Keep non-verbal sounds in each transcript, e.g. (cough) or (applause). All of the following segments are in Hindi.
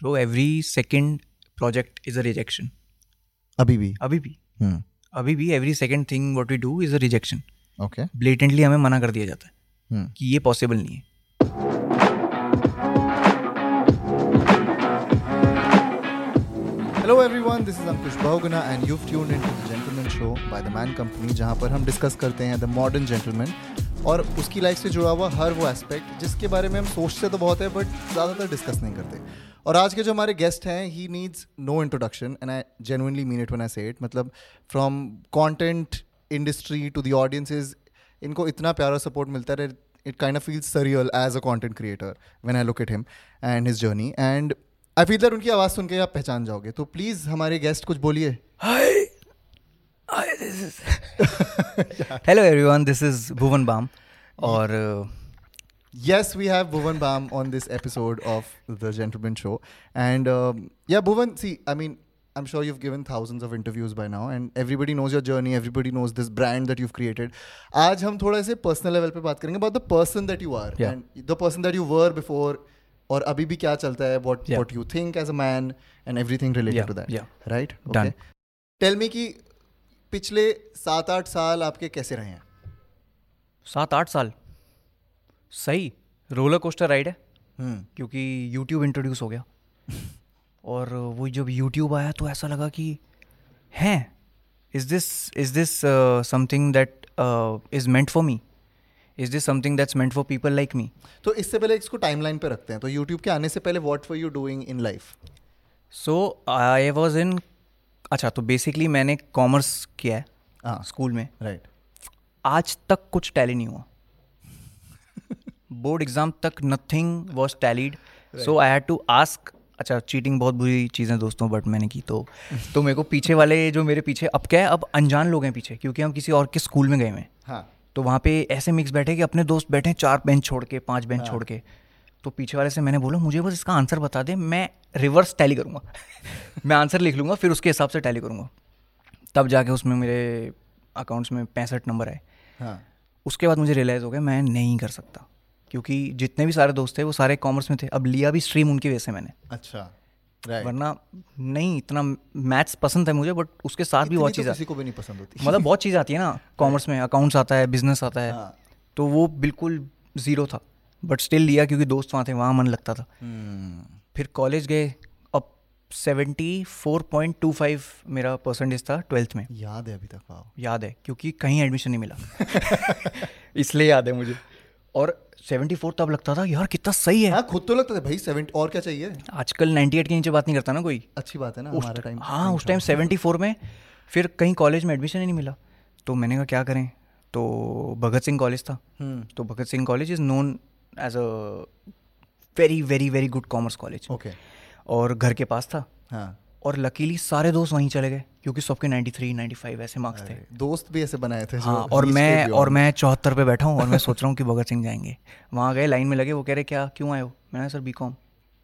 Bro every second project is a rejection अभी भी? अभी भी। हम्म। अभी भी every second thing what we do is a rejection okay blatantly हमें मना कर दिया जाता है हम्म। कि ये पॉसिबल नहीं है। Hello everyone this is Ankush Bahuguna and you've tuned into the Gentleman Show by the Man Company जहाँ पर हम डिस्कस करते हैं द मॉडर्न जेंटलमैन और उसकी लाइफ से जुड़ा हुआ हर वो एस्पेक्ट जिसके बारे में हम सोचते तो बहुत है बट ज़्यादातर डिस्कस नहीं करते। और आज के जो हमारे गेस्ट हैं he needs no introduction and I genuinely mean it when I say it मतलब from content industry to the audiences इनको इतना प्यारा सपोर्ट मिलता है it kind of feels surreal as a content creator when I look at him and his journey and I feel that उनकी आवाज़ सुन के आप पहचान जाओगे। तो प्लीज़ हमारे गेस्ट कुछ बोलिए। Hi hi this is hello everyone this is Bhuvan Bam और uh, Yes, we have Bhuvan Bam on this episode of the Gentleman Show. And um, yeah, Bhuvan, see, I mean, I'm sure you've given thousands of interviews by now, and everybody knows your journey, everybody knows this brand that you've created. आज हम थोड़ा से personal level पे बात करेंगे about the person that you are Yeah. and the person that you were before और अभी भी क्या चलता है what Yeah. what you think as a man and everything related Yeah, to that. yeah. Right? Done. Tell me कि पिछले सात आठ साल आपके कैसे रहे हैं सात आठ साल सही रोलर कोस्टर राइड है। हम्म। क्योंकि यूट्यूब इंट्रोड्यूस हो गया। (laughs) और वो जब यूट्यूब आया तो ऐसा लगा कि हैं is this is this something that is meant for me is this something that's meant for people like me तो इससे पहले इसको टाइमलाइन पे रखते हैं। तो यूट्यूब के आने से पहले what were you doing in life so I was in अच्छा तो बेसिकली मैंने कॉमर्स किया है हाँ। स्कूल में। राइट आज तक कुछ टैली नहीं हुआ। बोर्ड एग्ज़ाम तक nothing was tallied so I had to ask अच्छा चीटिंग बहुत बुरी चीज़ है दोस्तों बट मैंने की तो तो मेरे को पीछे वाले जो मेरे पीछे अब क्या है अब अनजान लोग हैं पीछे क्योंकि हम किसी और के स्कूल में गए हुए हैं। हाँ। तो वहाँ पे ऐसे मिक्स बैठे कि अपने दोस्त बैठे हैं चार बेंच छोड़ के पाँच बेंच छोड़ के। तो पीछे वाले से मैंने बोला मुझे बस इसका आंसर बता दे मैं रिवर्स टैली करूँगा। (laughs) मैं आंसर लिख लूँगा फिर उसके हिसाब से टैली करूँगा। तब जाके उसमें मेरे अकाउंट्स में पैंसठ नंबर आए। हाँ। उसके बाद मुझे रियलाइज़ हो गया मैं नहीं कर सकता। क्योंकि जितने भी सारे दोस्त थे वो सारे कॉमर्स में थे। अब लिया भी स्ट्रीम उनकी वजह से मैंने। अच्छा राइट वरना नहीं इतना मैथ्स पसंद है मुझे बट उसके साथ भी बहुत चीज़ किसी को भी नहीं पसंद होती। मतलब बहुत चीज़ आती है ना (laughs) कॉमर्स में अकाउंट्स आता है बिज़नेस आता है हाँ। तो वो बिल्कुल ज़ीरो था। बट स्टिल लिया क्योंकि दोस्त वहाँ थे वहाँ मन लगता था। हम्म, फिर कॉलेज गए अब seventy four point two five मेरा परसेंटेज था ट्वेल्थ में। याद है अभी तक याद है क्योंकि कहीं एडमिशन नहीं मिला। (laughs) (laughs) इसलिए याद है मुझे। और सेवेंटी फोर तब लगता था यार कितना सही है। हाँ खुद तो लगता था भाई सेवेंटी और क्या चाहिए? आजकल 98 के नीचे बात नहीं करता ना कोई। अच्छी बात है ना हमारा टाइम हाँ उस टाइम सेवेंटी फोर में फिर कहीं कॉलेज में एडमिशन ही नहीं मिला। तो मैंने कहा क्या करें? तो भगत सिंह कॉलेज था। हम्म। तो Bhagat Singh College is known as a very very very good commerce college okay और घर के पास था। हाँ। और लकीली सारे दोस्त वहीं चले गए क्योंकि सबके 93 95 ऐसे मार्क्स थे। दोस्त भी ऐसे बनाए थे हाँ और मैं और मैं चौहत्तर पे बैठा हूँ और मैं सोच रहा हूँ कि भगत सिंह जाएँगे। वहाँ गए लाइन में लगे वो कह रहे क्या क्यों आए हो? मैंने सर बी कॉम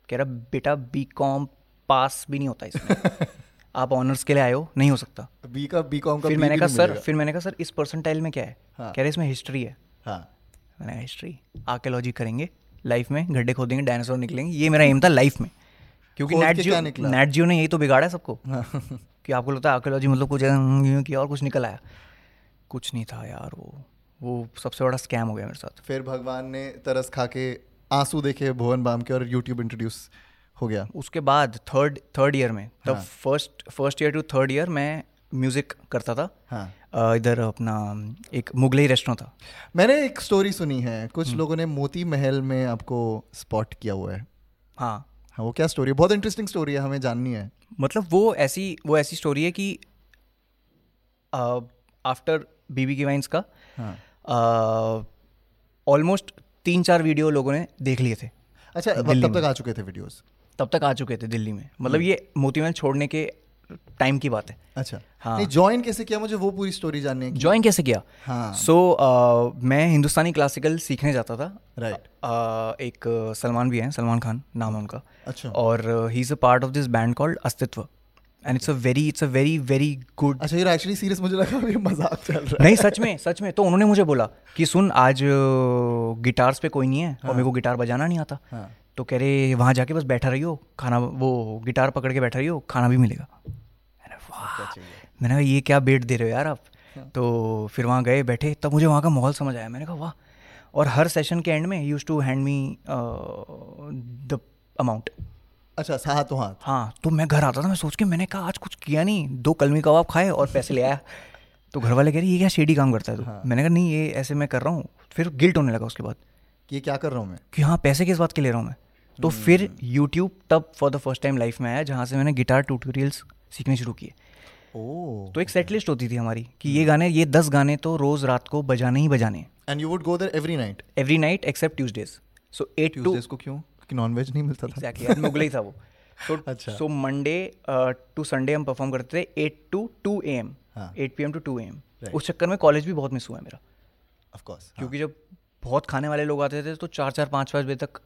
कह रहा बेटा बी कॉम पास भी नहीं होता इसमें। (laughs) आप ऑनर्स के लिए आए हो नहीं हो सकता। बी का बी कॉम का फिर मैंने कहा सर। फिर मैंने कहा सर इस परसेंटाइल में क्या है? हाँ। कह रहे इसमें हिस्ट्री है। हाँ। मैंने कहा हिस्ट्री आर्कियोलॉजी करेंगे। लाइफ में गड्ढे खोदेंगे डायनासोर निकलेंगे। ये मेरा एम था लाइफ में। क्योंकि नेट जियो नेट जियो ने यही तो बिगाड़ा सबको। (laughs) हाँ। कि आपको लगता है आर्कियोलॉजी मतलब कुछ है कि और कुछ निकल आया कुछ नहीं था यार वो। वो सबसे बड़ा स्कैम हो गया मेरे साथ। फिर भगवान ने तरस खा के आँसू देखे भुवन बाम के और यूट्यूब इंट्रोड्यूस हो गया। उसके बाद थर्ड थर्ड ईयर में तब हाँ। First first year to third year मैं म्यूज़िक करता था। हाँ। इधर अपना एक मुगलई रेस्टोरेंट था। मैंने एक स्टोरी सुनी है। कुछ लोगों ने मोती महल में आपको स्पॉट किया हुआ है हाँ। हाँ। वो क्या स्टोरी है? बहुत इंटरेस्टिंग स्टोरी है हमें जाननी है। मतलब वो ऐसी वो ऐसी स्टोरी है कि आफ्टर बीबी की वाइन्स का हाँ। ऑलमोस्ट तीन चार वीडियो लोगों ने देख लिए थे। अच्छा तब तक आ चुके थे वीडियोस तब तक आ चुके थे दिल्ली में। मतलब ये मोतीमहल छोड़ने के टाइम की बात है। अच्छा। हाँ। ज्वाइन कैसे किया? मुझे वो पूरी स्टोरी जाननी है ज्वाइन कैसे किया? हाँ। सो so, uh, मैं हिंदुस्तानी क्लासिकल सीखने जाता था। Right right. uh, एक uh, सलमान भी हैं सलमान खान नाम है उनका। अच्छा। और he is a part of this band called Astitva and it's a very it's a very very good अच्छा ये एक्चुअली सीरियस मुझे लगा अभी मज़ाक चल रहा है। नहीं सच में सच में। तो उन्होंने मुझे बोला कि सुन आज गिटार्स पे कोई नहीं है हाँ. और मेरे को गिटार बजाना नहीं आता। हाँ। तो कह रहे वहाँ जाके बस बैठा रही हो खाना वो गिटार पकड़ के बैठा रही हो खाना भी मिलेगा. मैंने वाह। मैंने कहा ये क्या बेट दे रहे हो यार आप? तो फिर वहाँ गए बैठे तब मुझे वहाँ का माहौल समझ आया। मैंने कहा वाह। और हर सेशन के एंड में use to hand me the amount अच्छा हाथ तो हाथ हाँ तो मैं घर आता था मैं सोच के मैंने कहा आज कुछ किया नहीं दो कलमी कबाब खाए और पैसे ले आया। तो घर वाले कह रहे ये क्या शेडी काम करता है तू? हाँ। मैंने कहा नहीं ये ऐसे मैं कर रहा हूँ। फिर गिल्ट होने लगा उसके बाद। कि ये क्या कर रहा हूँ मैं? कि हाँ पैसे किस बात के ले रहा हूँ मैं? तो हम्म। फिर यूट्यूब तब for the first time life में आया जहाँ से मैंने गिटार ट्यूटोरियल्स सीखने शुरू किए। तो एक सेट लिस्ट होती थी हमारी कि ये गाने ये दस गाने तो रोज़ रात को बजाने ही बजाने and you would go there every night every night except Tuesdays so eight to Tuesdays को क्यों? क्योंकि नॉनवेज नहीं मिलता था? एग्जैक्टली मुगल ही था वो। (laughs) तो अच्छा। सो मंडे टू संडे हम परफॉर्म करते थे eight to two A M हाँ। Eight P M to two A M उस चक्कर में कॉलेज भी बहुत मिस हुआ है मेरा। ऑफ़ कोर्स क्योंकि जब बहुत खाने वाले लोग आते थे तो चार चार पाँच पाँच बजे तक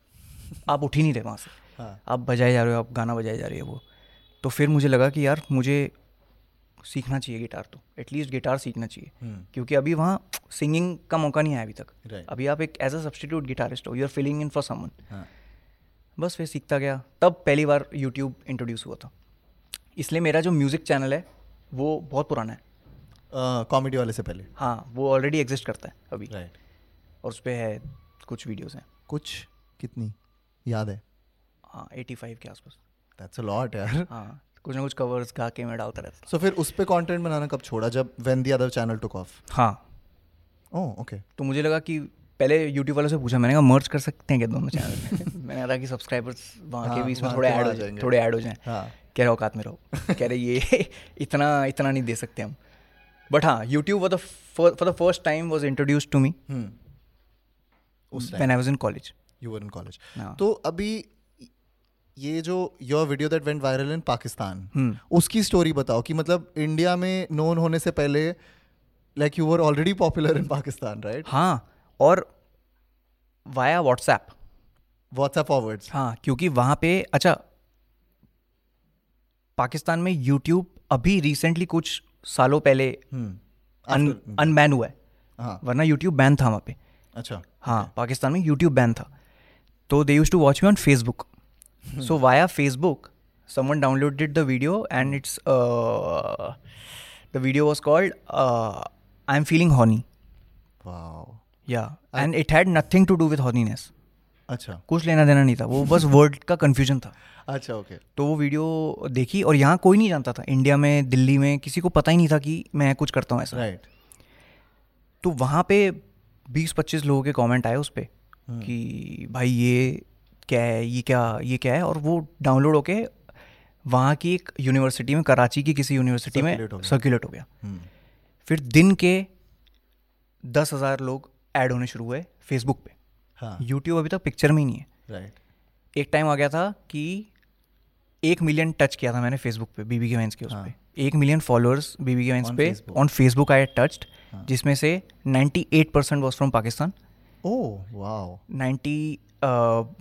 आप उठ ही नहीं रहे वहाँ से। हाँ। आप बजाए जा रहे हो आप गाना बजाए जा रही है वो। तो फिर मुझे लगा कि यार मुझे सीखना चाहिए गिटार तो एटलीस्ट गिटार सीखना चाहिए। हम्म। क्योंकि अभी वहाँ सिंगिंग का मौका नहीं आया अभी तक। Right. अभी आप एक एज अ सब्सटीट्यूट गिटारिस्ट हो you are filling in for someone बस फिर सीखता गया। तब पहली बार यूट्यूब इंट्रोड्यूस हुआ था। इसलिए मेरा जो म्यूज़िक चैनल है वो बहुत पुराना है। कॉमेडी uh, वाले से पहले? हाँ वो ऑलरेडी एग्जिस्ट करता है अभी। राइट और उस पर है कुछ वीडियोज़ हैं। कुछ कितनी? याद है? हाँ एटी फाइव के आसपास। दैट्स अ लॉट यार। हाँ कुछ ना कुछ कवर्स गा के मैं डालता रहता सो so, फिर उस पे कंटेंट बनाना कब छोड़ा जब when the other channel took off हाँ। ओह ओके तो मुझे लगा कि पहले यूट्यूब वालों से पूछा मैंने कहा मर्ज कर सकते हैं क्या दोनों चैनल (laughs) मैंने कहा कि सब्सक्राइबर्स वहाँ के हाँ, भी इसमें वहाँ थोड़े ऐड हो जाएँगे। थोड़े ऐड हो जाएँ। हाँ। कह रहे औकात में रहो। (laughs) कह रहे ये (laughs) इतना इतना नहीं दे सकते हम। बट हाँ YouTube for the for the first time was introduce to me when I was in college you were in college. तो अभी ये जो your video that went viral in Pakistan. उसकी स्टोरी बताओ कि मतलब इंडिया में नोन होने से पहले like you were already popular in Pakistan right हाँ और वाया व्हाट्सएप व्हाट्सएप फॉरवर्ड्स हाँ क्योंकि वहाँ पे अच्छा पाकिस्तान में यूट्यूब अभी रिसेंटली कुछ सालों पहले अनबैन हुआ है। हाँ। वरना यूट्यूब बैन था वहाँ पे। अच्छा हाँ पाकिस्तान में यूट्यूब बैन था। तो they use to watch me on Facebook so via Facebook downloaded the video and it's uh, the video was called uh, i'm feeling horny. Wow yeah. And it had nothing to do with अच्छा कुछ लेना देना नहीं था। वो बस वर्ड का कन्फ्यूज़न था। अच्छा ओके okay. तो वो वीडियो देखी और यहाँ कोई नहीं जानता था। इंडिया में दिल्ली में किसी को पता ही नहीं था कि मैं कुछ करता हूँ ऐसा। Right right. तो वहाँ पे बीस पच्चीस लोगों के कमेंट आए उस पर कि भाई ये क्या है ये क्या ये क्या है? और वो डाउनलोड होके वहाँ की एक यूनिवर्सिटी में कराची की किसी यूनिवर्सिटी में। सर्कुलेट हो गया। हम्म। फिर दिन के दस हज़ार लोग ऐड होने शुरू हुए फेसबुक पे। हाँ। यूट्यूब अभी तक पिक्चर में ही नहीं है। राइट एक टाइम आ गया था कि एक मिलियन टच किया था मैंने फेसबुक पे बीबी के वेंस के उस हाँ। पे। एक मिलियन फॉलोअर्स बीबी के वेंस पे ऑन फेसबुक आई टच्ड। जिसमें से 98 percent was from Pakistan oh wow 90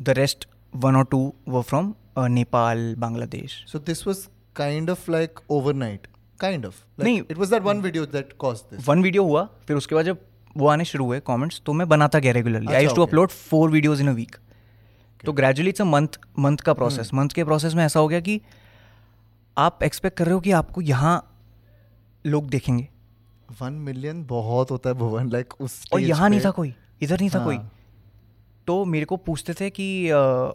the rest one or two वो from Nepal Bangladesh So this was kind of like overnight. Kind of. Like नहीं। It was that one video that caused this. One video हुआ फिर उसके बाद जब वो आने शुरू हुए कमेंट्स तो मैं बनाता गया regularly I use to. Upload four videos in a week तो gradually it's a month month का प्रोसेस। मंथ के प्रोसेस में ऐसा हो गया कि आप एक्सपेक्ट कर रहे हो कि आपको यहाँ लोग देखेंगे One million बहुत होता है भुवन like उस और यहाँ नहीं था कोई इधर नहीं था कोई हाँ। तो मेरे को पूछते थे कि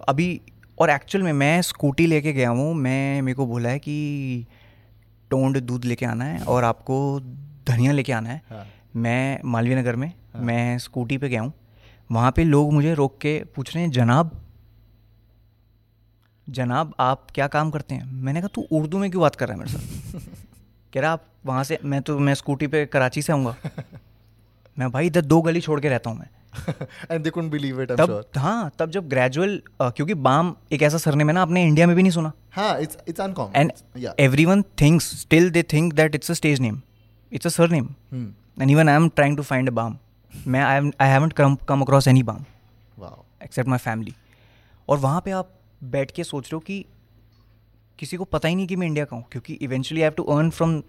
अभी और एक्चुअल में मैं स्कूटी लेके गया हूँ मैं मेरे को बोला है कि टोंड दूध लेके आना है और आपको धनिया लेके आना है हाँ। मैं मालवीय नगर में हाँ. मैं स्कूटी पे गया हूँ वहाँ पे लोग मुझे रोक के पूछ रहे हैं जनाब जनाब आप क्या काम करते हैं मैंने कहा तू उर्दू में क्यों बात कर रहा है मेरे साथ (laughs) कह रहा आप वहाँ से मैं तो मैं स्कूटी पे कराची से आऊँगा (laughs) मैं भाई इधर दो गली छोड़ के रहता हूँ मैं (laughs) couldn't believe it, I'm तब sure. हाँ तब जब ग्रेजुअल uh, क्योंकि बाम एक ऐसा सरनेम है ना आपने इंडिया में भी नहीं सुना हाँ, it's it's uncommon. And yeah. Every one things still they think that it's a stage name it's a surname. And even I am trying to find a Bam मैं I I haven't come come across any Bam except my family और वहाँ पे आप बैठ के सोच रहे हो कि किसी को पता ही नहीं कि मैं इंडिया का हूँ क्योंकि eventually I have to earn from.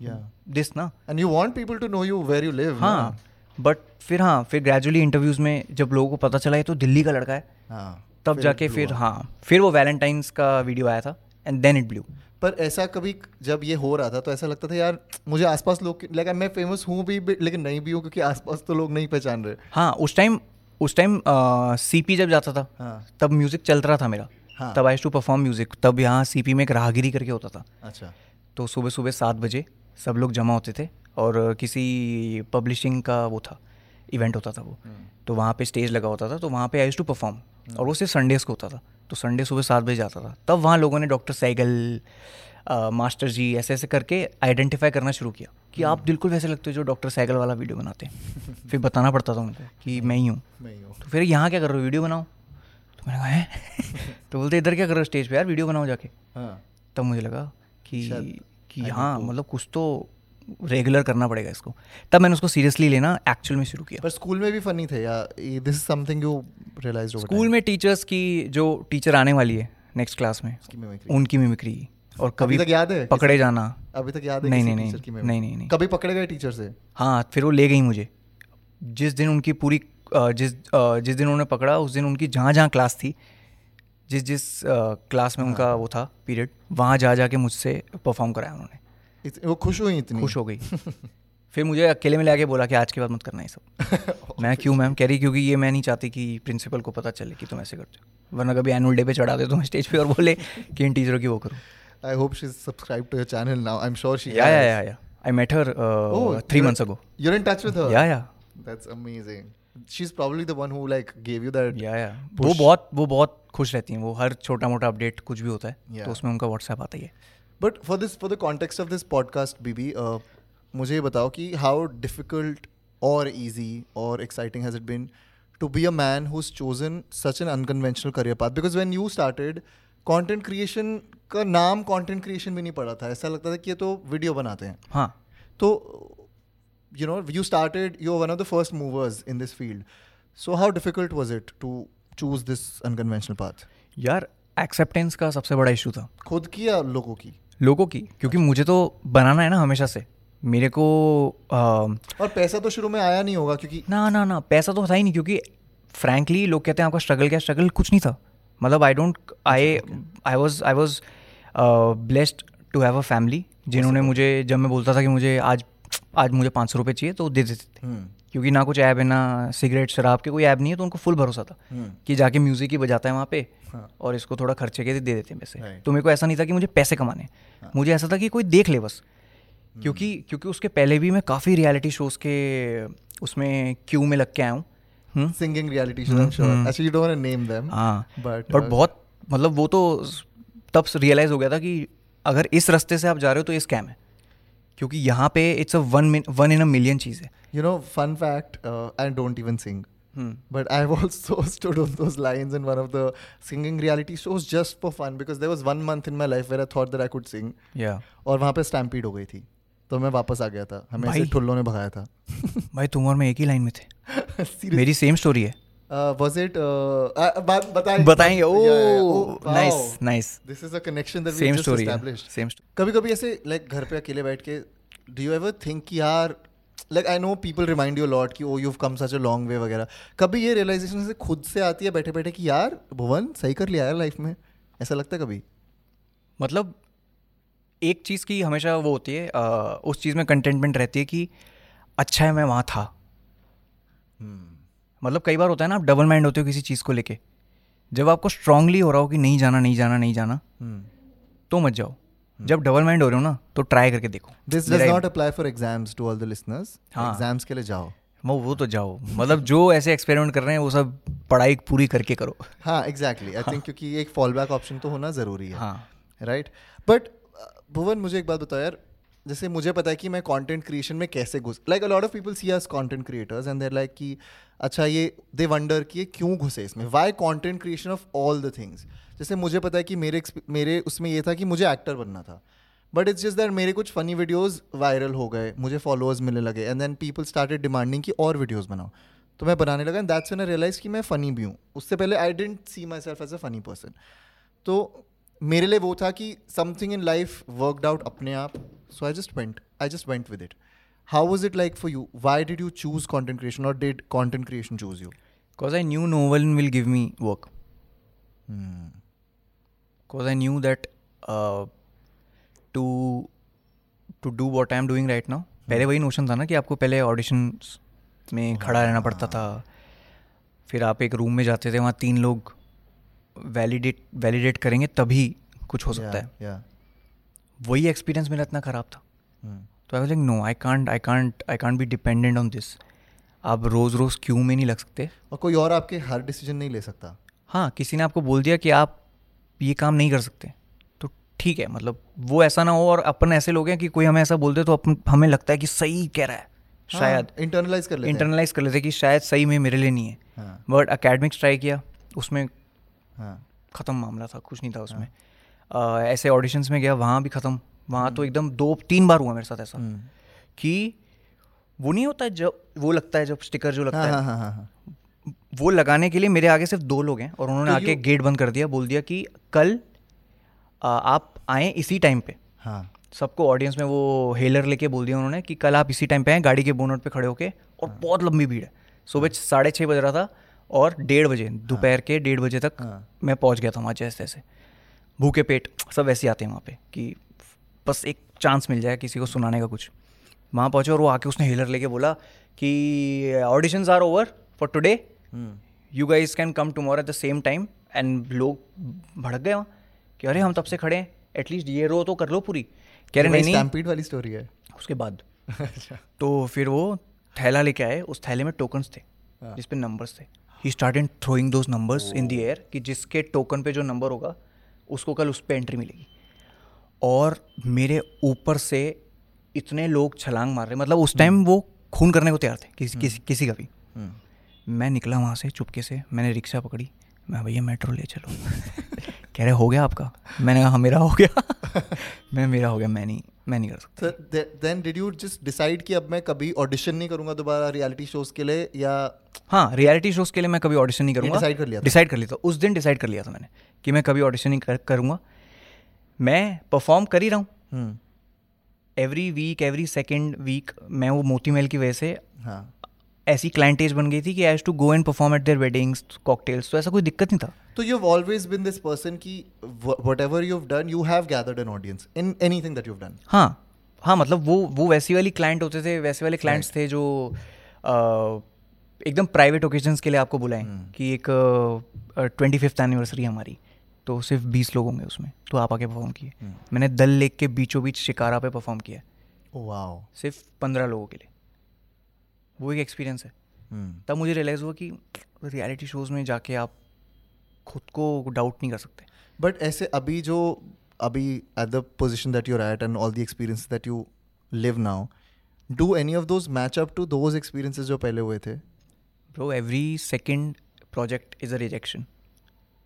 This ना And you want people to know you where you live. हाँ बट फिर हाँ फिर ग्रेजुअली इंटरव्यूज़ में जब लोगों को पता चला ये तो दिल्ली का लड़का है हाँ. तब फिर जाके फिर हाँ फिर वो वैलेंटाइंस का वीडियो आया था एंड देन इट ब्लू पर ऐसा कभी जब ये हो रहा था तो ऐसा लगता था यार मुझे आसपास लोग लाइक मैं फ़ेमस हूँ भी भी- लेकिन नहीं भी हूँ क्योंकि आसपास तो लोग नहीं पहचान रहे। हाँ उस टाइम उस टाइम सीपी जब जाता था हाँ। तब म्यूज़िक चल रहा था मेरा। हाँ। तब आई टू परफॉर्म म्यूज़िक तब यहाँ सीपी में एक राहगिरी करके होता था। अच्छा। तो सुबह सुबह सात बजे सब लोग जमा होते थे और किसी पब्लिशिंग का वो था इवेंट होता था वो। तो वहाँ पे स्टेज लगा होता था तो वहाँ पे आई टू परफॉर्म और वो सिर्फ़ संडेज को होता था। तो संडे सुबह सात बजे जाता था। तब वहाँ लोगों ने डॉक्टर सैगल मास्टर जी ऐसे ऐसे करके आइडेंटिफाई करना शुरू किया कि आप बिल्कुल वैसे लगते हो जो डॉक्टर सैगल वाला वीडियो बनाते हैं। (laughs) फिर बताना पड़ता था उनको कि मैं ही हूँ। मैं ही हूँ। तो फिर यहाँ क्या कर रहे हो वीडियो बनाओ? तो मैंने कहा है? (laughs) तो बोलते इधर क्या कर रहे हो स्टेज पर यार वीडियो बनाओ जाके। हाँ। तब मुझे लगा कि शायद कि हाँ मतलब कुछ तो रेगुलर करना पड़ेगा इसको। तब मैंने उसको सीरियसली लेना एक्चुअल में शुरू किया। पर स्कूल में भी फनी थे या this is something you realise school में टीचर्स की जो टीचर आने वाली है नेक्स्ट क्लास में उनकी मिमिक्री और कभी तक याद है? पकड़े जाना। अभी तक याद है नहीं नहीं नहीं नहीं नहीं नहीं। कभी पकड़े गए टीचर से? हाँ फिर वो ले गई मुझे। जिस दिन उनकी पूरी जिस जिस दिन उन्होंने पकड़ा उस दिन उनकी जहाँ जहाँ क्लास थी जिस जिस क्लास में उनका वो था पीरियड वहाँ जा जा के मुझसे परफॉर्म कराया उन्होंने। वो खुश हुई इतनी? खुश हो गई। फिर मुझे अकेले में ले आके बोला कि आज के बाद मत करना ये सब। (laughs) मैं क्यों मैम? कह रही क्योंकि ये मैं नहीं चाहती कि प्रिंसिपल को पता चले कि तुम ऐसे करते हो। वरना कभी एनुअल डे पे चढ़ा दे तो मैं स्टेज पे और बोले कि इन टीचरों की वो करो। I hope she is subscribe to your channel now I am sure she yeah yeah yeah. Yeah I met her Oh, three you're- months ago You're in touch with her? या या। That's amazing. She's probably the one who like gave you that. या या वो बहुत वो बहुत खुश रहती हैं वो हर छोटा मोटा अपडेट कुछ भी होता है Yeah. तो उसमें उनका व्हाट्सएप आता ही है But for this, for the context of this podcast, BB, uh, मुझे ये बताओ कि how difficult or easy or exciting has it been to be a man who's chosen such an unconventional career path? Because when you started, content creation का नाम content creation भी नहीं पड़ा था ऐसा लगता था कि ये तो वीडियो बनाते हैं हाँ तो you know you started you were one of the first movers in this field. So how difficult was it to choose this unconventional path? यार एक्सेप्टेंस का सबसे बड़ा इशू था। खुद की या लोगों की? लोगों की क्योंकि मुझे तो बनाना है ना हमेशा से। मेरे को आ, और पैसा तो शुरू में आया नहीं होगा क्योंकि ना ना ना पैसा तो था ही नहीं क्योंकि फ्रैंकली लोग कहते हैं आपका स्ट्रगल क्या स्ट्रगल कुछ नहीं था। मतलब I don't I I was I was blessed to have a family जिन्होंने मुझे जब मैं बोलता था कि मुझे आज आज मुझे पाँच सौ रुपये चाहिए तो दे देते थे। हम्म, क्योंकि ना कुछ ऐप है ना सिगरेट शराब के कोई ऐप नहीं है तो उनको फुल भरोसा था हम्म, कि जाके म्यूज़िक ही बजाता है वहाँ पे हाँ। और इसको थोड़ा खर्चे के दे देते हैं पैसे। तो मेरे को ऐसा नहीं था कि मुझे पैसे कमाने हाँ। मुझे ऐसा था कि कोई देख ले बस। हम्म। क्योंकि क्योंकि उसके पहले भी मैं काफ़ी रियलिटी शोज़ के उसमें क्यू में लग के आया हूँ। to name them हाँ। but बट uh, बहुत मतलब वो तो तब रियलाइज़ हो गया था कि अगर इस रास्ते से आप जा रहे हो तो ये स्कैम है। क्योंकि यहाँ पे it's a one one in a million चीज़ है। You know fun fact I don't even sing but I also stood on those lines in one of the singing reality shows just for fun because there was one month in my life where I thought that I could sing और वहाँ पे स्टैम्पीड हो गई थी। तो मैं वापस आ गया था। हमें ठुल्लो ने भगाया था। भाई तुम और मैं एक ही लाइन में थे। (laughs) मेरी सेम स्टोरी है। Was it uh, बात बताएँगे. Oh Oh, nice wow. Nice This is a connection that we same story कभी कभी ऐसे लाइक घर पे अकेले बैठ के डू यू एवर थिंक कि यार like I know people remind you lot कि oh you come such a long way वगैरह। कभी ये रियलाइजेशन से खुद से आती है बैठे बैठे कि यार भुवन सही कर लिया यार लाइफ में। ऐसा लगता है कभी? मतलब एक चीज़ की हमेशा वो होती है अ, उस चीज़ में कंटेंटमेंट रहती है कि अच्छा है मैं वहाँ था। मतलब कई बार होता है ना आप डबल माइंड होते हो किसी चीज़ को लेके। जब आपको स्ट्रांगली हो रहा हो कि नहीं जाना नहीं जाना नहीं जाना तो मत जाओ। जब डबल माइंड हो रहे हो ना तो ट्राई करके देखो। This does not apply for exams to all the listeners हाँ। एग्ज़ाम्स के लिए जाओ। वो वो तो जाओ। मतलब जो ऐसे एक्सपेरिमेंट कर रहे हैं वो सब पढ़ाई पूरी करके करो। हाँ एग्जैक्टली आई थिंक क्योंकि एक फॉल बैक ऑप्शन तो होना ज़रूरी है। हाँ। राइट बट भुवन मुझे एक बात बताओ यार। जैसे मुझे पता है कि मैं कंटेंट क्रिएशन में कैसे घुस like a lot of people see us content creators and they're like कि अच्छा ये दे वंडर कि ये क्यों घुसे इसमें? Why content creation of all the things जैसे मुझे पता है कि मेरे मेरे उसमें ये था कि मुझे एक्टर बनना था। बट इट्स जस्ट दैट मेरे कुछ फनी वीडियोस वायरल हो गए, मुझे फॉलोअर्स मिलने लगे and then people started demanding कि और वीडियोस बनाओ। तो मैं बनाने लगा एंड दैट्स आई रियलाइज़ कि मैं फ़नी भी हूँ। उससे पहले I didn't see myself as a funny person तो मेरे लिए वो था कि something in life worked out अपने आप so I just went I just went with it how was it like for you why did you choose content creation और did content creation choose you because I knew no one will give me work because I knew that to to do what I am doing right now पहले वही नोशन था ना कि आपको पहले ऑडिशन में खड़ा रहना पड़ता था। फिर आप एक रूम में जाते थे वहाँ तीन लोग वैलिडेट वैलिडेट करेंगे तभी कुछ हो सकता है। या वही एक्सपीरियंस मेरा इतना ख़राब था. तो I was like no I can't I can't I can't be dependent on this आप रोज़ रोज़ क्यों में नहीं लग सकते? और कोई और आपके हर डिसीज़न नहीं ले सकता। हाँ किसी ने आपको बोल दिया कि आप ये काम नहीं कर सकते। तो ठीक है मतलब वो ऐसा ना हो और अपन ऐसे लोग हैं कि कोई हमें ऐसा बोलते तो अपन हमें लगता है कि सही कह रहा है शायद। इंटरनलाइज कर लेते इंटरनलाइज कर लेते कि शायद सही में मेरे लिए नहीं है। हाँ। बट अकेडमिक्स ट्राई किया उसमें हाँ। ख़त्म मामला था कुछ नहीं था उसमें। ऐसे ऑडिशंस में गया वहाँ भी ख़त्म। वहाँ तो एकदम दो तीन बार हुआ मेरे साथ ऐसा। हम्म। कि वो नहीं होता है जब वो लगता है जब स्टिकर जो लगता हाँ है। हाँ हाँ हाँ हाँ। वो लगाने के लिए मेरे आगे सिर्फ़ दो लोग हैं और उन्होंने तो आके गेट बंद कर दिया बोल दिया कि कल आ, आप आए इसी टाइम पे। हाँ। सबको ऑडियंस में वो हेलर लेके बोल दिया उन्होंने कि कल आप इसी टाइम पे आए गाड़ी के बोनट पे खड़े होके और हाँ। बहुत लंबी भीड़ है। सुबह साढ़े छः बज रहा था और डेढ़ बजे दोपहर के डेढ़ बजे तक हाँ। मैं पहुँच गया था वहाँ जैसे तैसे भूखे पेट सब ऐसे आते हैं वहाँ पे कि बस एक चांस मिल जाए किसी को सुनाने का कुछ। वहाँ पहुँचे और वो आके उसने हेलर लेके बोला कि auditions are over for today. You guys can come tomorrow at the same time and लोग भड़क गए वहाँ कि अरे हम तब से खड़े हैं एटलीस्ट ये रो तो कर लो पूरी. कह रहे नहीं स्टैम्पीड वाली स्टोरी है। उसके बाद। (laughs) अच्छा। तो फिर वो थैला लेके आए उस थैले में टोकन्स थे जिसपे जिस नंबर्स थे। He started throwing those numbers in the air कि जिसके टोकन पे जो नंबर होगा उसको कल उस पर एंट्री मिलेगी। और मेरे ऊपर से इतने लोग छलांग मार रहे मतलब उस टाइम वो खून करने को तैयार थे किसी किसी किसी का भी। हम्म। मैं निकला वहाँ से चुपके से मैंने रिक्शा पकड़ी मैं भैया मेट्रो ले चलो। (laughs) कह रहे हो गया आपका? मैंने कहा हाँ मेरा हो गया। (laughs) मैं मेरा हो गया मैं नहीं। मैं नहीं कर सकता। Then did you just decide कि अब मैं कभी ऑडिशन नहीं करूँगा दोबारा रियलिटी शोज़ के लिए या हाँ रियलिटी शोज़ के लिए मैं कभी ऑडिशन नहीं करूँगा। डिसाइड कर लिया डिसाइड कर लिया था। उस दिन डिसाइड कर लिया था मैंने कि मैं कभी ऑडिशन नहीं कर, करूँगा। मैं परफॉर्म कर ही रहा हूँ। Every week every second week मैं वो मोती महल की वजह से हाँ। ऐसी क्लाइंटेज बन गई थी कि I to go and perform at their weddings cocktails तो ऐसा कोई दिक्कत नहीं था। तो you've always been this person कि whatever you've done you have gathered an audience in anything that you've done. हाँ हाँ मतलब वो वो वैसी वाली क्लाइंट होते थे वैसे वाले क्लाइंट्स right. थे जो अ, एकदम प्राइवेट ओकेजन्स के लिए आपको बुलाएँ कि एक ट्वेंटी फिफ्थ एनिवर्सरी हमारी तो सिर्फ़ बीस लोग होंगे उसमें तो आप आके परफॉर्म किए। Hmm. मैंने दल लेक के बीचों बीच शिकारा पे परफॉर्म किया। Oh wow. सिर्फ़ पंद्रह लोगों के लिए। वो एक एक्सपीरियंस है। हम्म। तब मुझे रियलाइज़ हुआ कि रियलिटी शोज़ में जाके आप खुद को डाउट नहीं कर सकते। बट ऐसे अभी जो अभी at the position that you're at and all the experience that you live now do any of those match up to those experiences जो पहले हुए थे? Bro every second project is a rejection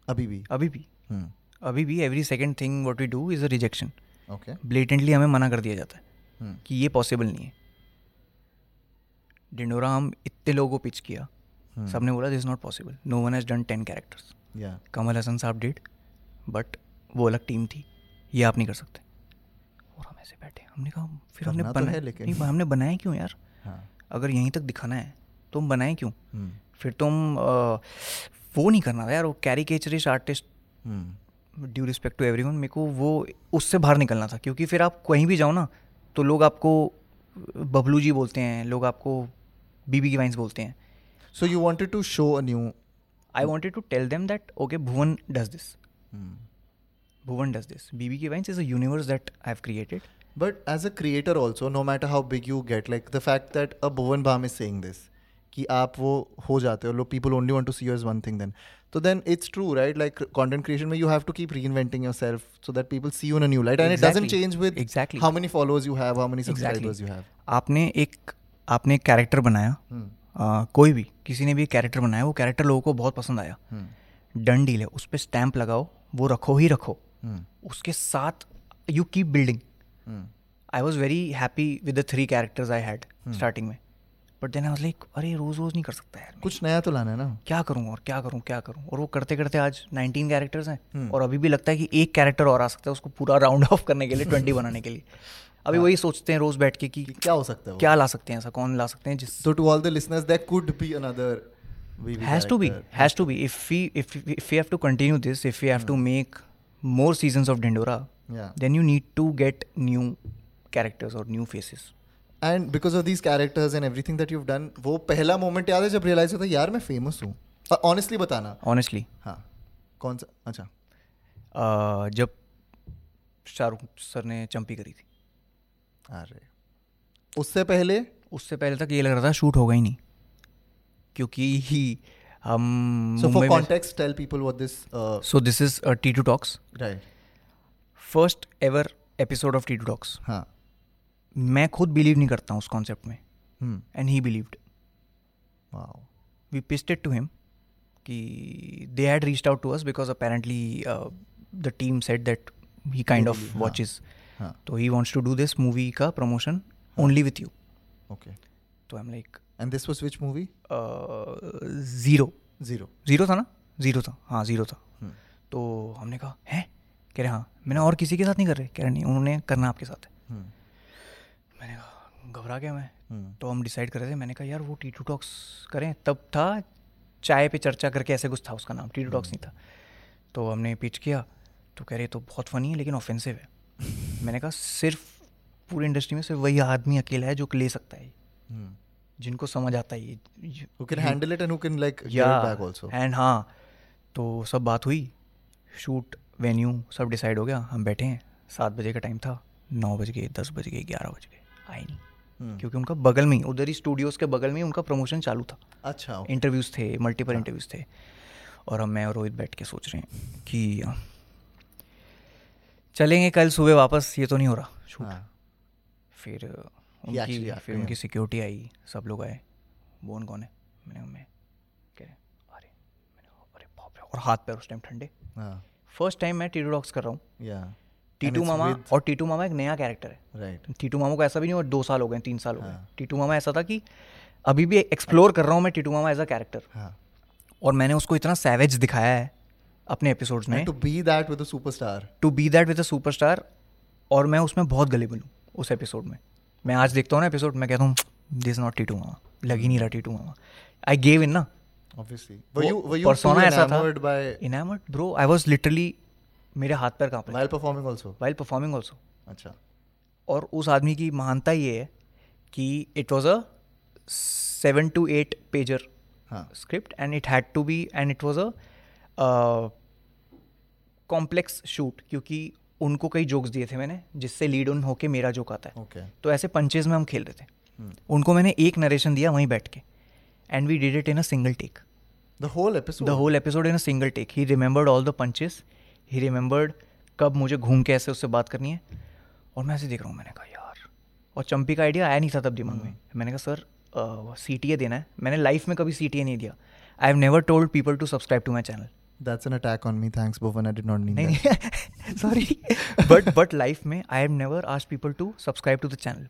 अभी भी? अभी भी। हम्म। अभी भी every second thing what we do is a rejection okay blatantly हमें मना कर दिया जाता है हम्म। कि ये पॉसिबल नहीं है। डिंडोरा हम इतने लोगों को पिच किया। सबने बोला this is not possible no one has done ten characters Kamal Haasan sahab did but वो अलग टीम थी। ये आप नहीं कर सकते। और हम ऐसे बैठे। हमने कहा फिर हमने तो बनाया लेकिन। नहीं हमने बनाया क्यों यार? हाँ। अगर यहीं तक दिखाना है तो हम बनाए क्यों? हम्म। फिर तुम अ, वो नहीं करना था यार वो कैरिकेचरिश आर्टिस्ट हम्म। ड्यू रिस्पेक्ट टू एवरी मेरे को वो उससे बाहर निकलना था। क्योंकि फिर आप कहीं भी जाओ ना तो लोग आपको बबलू जी बोलते हैं लोग आपको बीबी की वाइन्स बोलते हैं। So you wanted to show a new I wanted to tell them that okay Bhuvan does this Bhuvan does this BB की Vines is a universe that I have created but as a creator also no matter how big you get like the fact that a Bhuvan Bam is saying this कि आप वो हो जाते हो लो people only want to see your one thing then तो then it's true right like content creation में you have to keep reinventing yourself so that people see you in and change with exactly how many followers you have how many subscribers you have आपने एक आपने एक कैरेक्टर बनाया। Hmm. आ, कोई भी किसी ने भी कैरेक्टर बनाया वो कैरेक्टर लोगों को बहुत पसंद आया। Hmm. डन डील है उस पर स्टैंप लगाओ वो रखो ही रखो। Hmm. उसके साथ you keep building. I was very happy with the three characters I had starting में। But then I was like अरे रोज रोज नहीं कर सकता यार कुछ नया तो लाना है ना। क्या करूँ और क्या करूँ क्या करूँ? और वो करते करते आज 19 कैरेक्टर्स हैं। हम्म। और अभी भी लगता है कि एक कैरेक्टर और आ सकता है उसको पूरा राउंड ऑफ़ (laughs) करने के लिए 20 बनाने के लिए। अभी हाँ। वही सोचते हैं रोज बैठ के कि क्या हो सकता है क्या ला सकते हैं ऐसा कौन ला सकते हैं जिस to all the listeners that could be another has to be has to be if we if if have to continue this if you have to make more seasons of Dhindora then you need to get new characters और new faces and because of these characters and everything that you done वो पहला मोमेंट याद है जब रियलाइज़ होता है यार मैं फ़ेमस हूँ. ऑनेस्टली बताना। ऑनेस्टली हाँ। कौन सा? अच्छा। uh, जब शाहरुख सर ने चंपी करी थी। अरे। उससे पहले? उससे पहले तक ये लग रहा था शूट होगा ही नहीं। क्योंकि ही हम so for context tell people what this so this is Titu Talks right first ever episode of Titu Talks हाँ। मैं खुद बिलीव नहीं करता हूँ उस कॉन्सेप्ट में। And he believed wow we pitched it to कि they had reached out to us because apparently uh, the team said that he kind of Really, हाँ. हाँ। तो he wants to do this movie का promotion only with you. Okay तो I'm like and this was which movie zero. Zero Zero था ना? ज़ीरो था. हाँ ज़ीरो था. हम्म। तो हमने कहा है? कह रहे हाँ. मैंने और किसी के साथ नहीं कर रहे। कह रहे नहीं उन्होंने करना आपके साथ है. हम्म मैंने कहा घबरा गया मैं. हम्म तो हम डिसाइड कर रहे थे। मैंने कहा यार वो टी टू टॉक्स करें तब था चाय पे चर्चा करके ऐसे कुछ था उसका नाम। टी टू टॉक्स नहीं था. तो हमने पिच किया। तो कह रहे तो बहुत फ़नी है लेकिन ऑफेंसिव है. मैंने कहा सिर्फ़ पूरी इंडस्ट्री में सिर्फ़ वही आदमी अकेला है जो ले सकता है हम्म। जिनको समझ आता है can handle it and who can like या get it एंड हाँ तो सब बात हुई। शूट वेन्यू सब डिसाइड हो गया। हम बैठे हैं। सात बजे का टाइम था। नौ बज गए दस बज गए ग्यारह बज गए। आए नहीं। हम्म। क्योंकि उनका बगल में ही उधर ही स्टूडियोज़ के बगल में ही उनका प्रमोशन चालू था। अच्छा इंटरव्यूज़ थे मल्टीपल हाँ। इंटरव्यूज़ थे। और हम मैं और रोहित बैठ के सोच रहे हैं कि चलेंगे कल सुबह वापस ये तो नहीं हो रहा। शूट। हाँ। फिर उनकी फिर उनकी सिक्योरिटी आई सब लोग आए। बोन कौन है? मैंने मैं कह रहे अरे मैंने अरे बाप रे और हाथ पैर उस टाइम ठंडे। हाँ। फ़र्स्ट टाइम मैं टीटू डॉक्स कर रहा हूँ। टीटू मामा और टीटू मामा एक नया कैरेक्टर है। राइट टीटू मामा को ऐसा भी नहीं हुआ दो साल हो गए तीन साल हो गए। हाँ। टीटू मामा ऐसा था कि अभी भी एक्सप्लोर कर रहा हूँ मैं Titu Mama as a character हाँ। और मैंने उसको इतना सैवेज दिखाया है। अपने एपिसोड्स में। To be that with a superstar to be that with a superstar और मैं उसमें बहुत गलेबल हूँ उस एपिसोड में। मैं आज देखता हूँ ना एपिसोड मैं कहता हूँ दिस नॉट टीटू मामा लग ही नहीं रहा टीटू मामा आई गेव इन ना। ब्रो आई वॉज़ लिटरली मेरे हाथ पैर काँप वाइल परफॉर्मिंग अच्छा। और उस आदमी की महानता ये है कि it was a seven to eight pager script and it it had to be and it was a shoot क्योंकि उनको कई जोक्स दिए थे मैंने जिससे लीड ऑन होके मेरा जोक आता है। Okay. तो ऐसे पंचेज में हम खेल रहे थे। Hmm. उनको मैंने एक नरेशन दिया वहीं बैठ के। And we did it in a single take the whole episode? The whole episode in a single take he remembered all the punches he remembered कब मुझे घूम के ऐसे उससे बात करनी है। और मैं ऐसे देख रहा हूँ मैंने कहा यार. और चंपी का आइडिया आया नहीं था तब दिमाग hmm. में मैंने कहा सर सी टी ए देना है। मैंने लाइफ में कभी सी टी ए नहीं दिया। I have never told people to subscribe to my channel that's an attack on me. Thanks Bhuvan. I did not mean that. Sorry but but life में I have never asked people to subscribe to the channel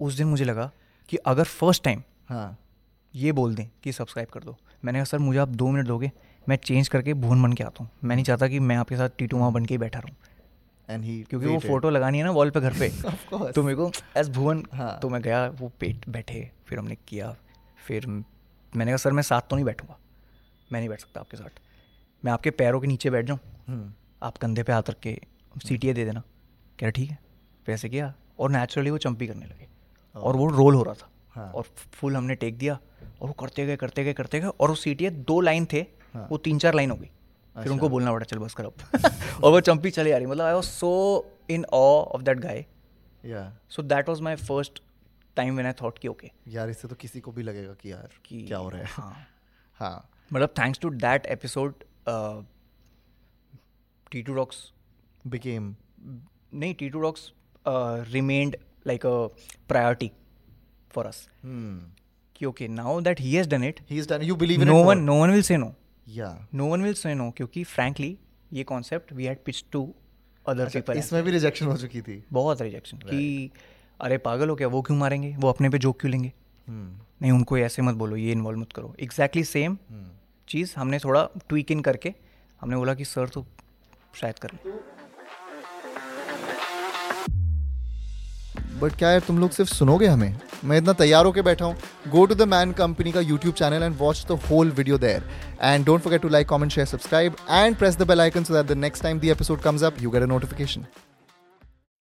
उस दिन मुझे लगा कि अगर फ़र्स्ट टाइम हाँ। ये बोल दें कि सब्सक्राइब कर दो मैंने कहा सर मुझे आप दो मिनट दोगे मैं चेंज करके भुवन बन के आता हूँ। मैं नहीं चाहता कि मैं आपके साथ टीटू माँ बन के ही बैठा रहूँ। And he क्योंकि वो. फ़ोटो लगानी है ना वॉल पे घर पे। (laughs) Of course. तो मेरे को एज भुवन हाँ। तो मैं गया वो पेट बैठे फिर हमने किया फिर मैंने कहा सर मैं साथ तो नहीं बैठूँगा। मैं नहीं बैठ सकता आपके साथ। मैं आपके पैरों के नीचे बैठ जाऊँ। हम्म। आप कंधे पे हाथ रख के सी दे देना। कह रहा ठीक है। फिर ऐसे किया और नेचुरली वो चंपी करने लगे। और वो रोल हो रहा था। हाँ। और फुल हमने टेक दिया और वो करते गए करते गए करते गए और वो सीटीए दो लाइन थे। हाँ। वो तीन चार लाइन हो गई। फिर अच्छा। उनको बोलना पड़ा चल बस कर अब। (laughs) और वो चंपी चले आ रही। मतलब I was so in awe of that guy so that was my first time when I thought कि ओके यार इससे तो किसी को भी लगेगा कि यार कि क्या हो रहा है। हाँ। हाँ। मतलब thanks to that episode Titu Talks became नहीं Titu Talks remained like a priority for us hmm. कि okay now that he has done it he's done you believe in no it one? No one will say no yeah. No one will say no क्योंकि फ्रैंकली ये concept we had pitch to other अच्छा, पीपल इसमें भी रिजेक्शन हो चुकी थी। बहुत रिजेक्शन कि अरे पागल हो क्या? वो क्यों मारेंगे? वो अपने पे जोक क्यों लेंगे? हम्म नहीं उनको ऐसे मत बोलो ये इन्वॉल्व मत करो। एग्जैक्टली सेम चीज़ हमने थोड़ा ट्वीक इन करके हमने बोला कि सर तो शायद कर बट क्या यार, तुम लोग सिर्फ़ सुनोगे हमें? मैं इतना तैयार होकर बैठा हूँ। Go to the Man Company का YouTube channel and watch the whole video there and don't forget to like comment share subscribe and press the bell icon so that the next time the episode comes up you get a notification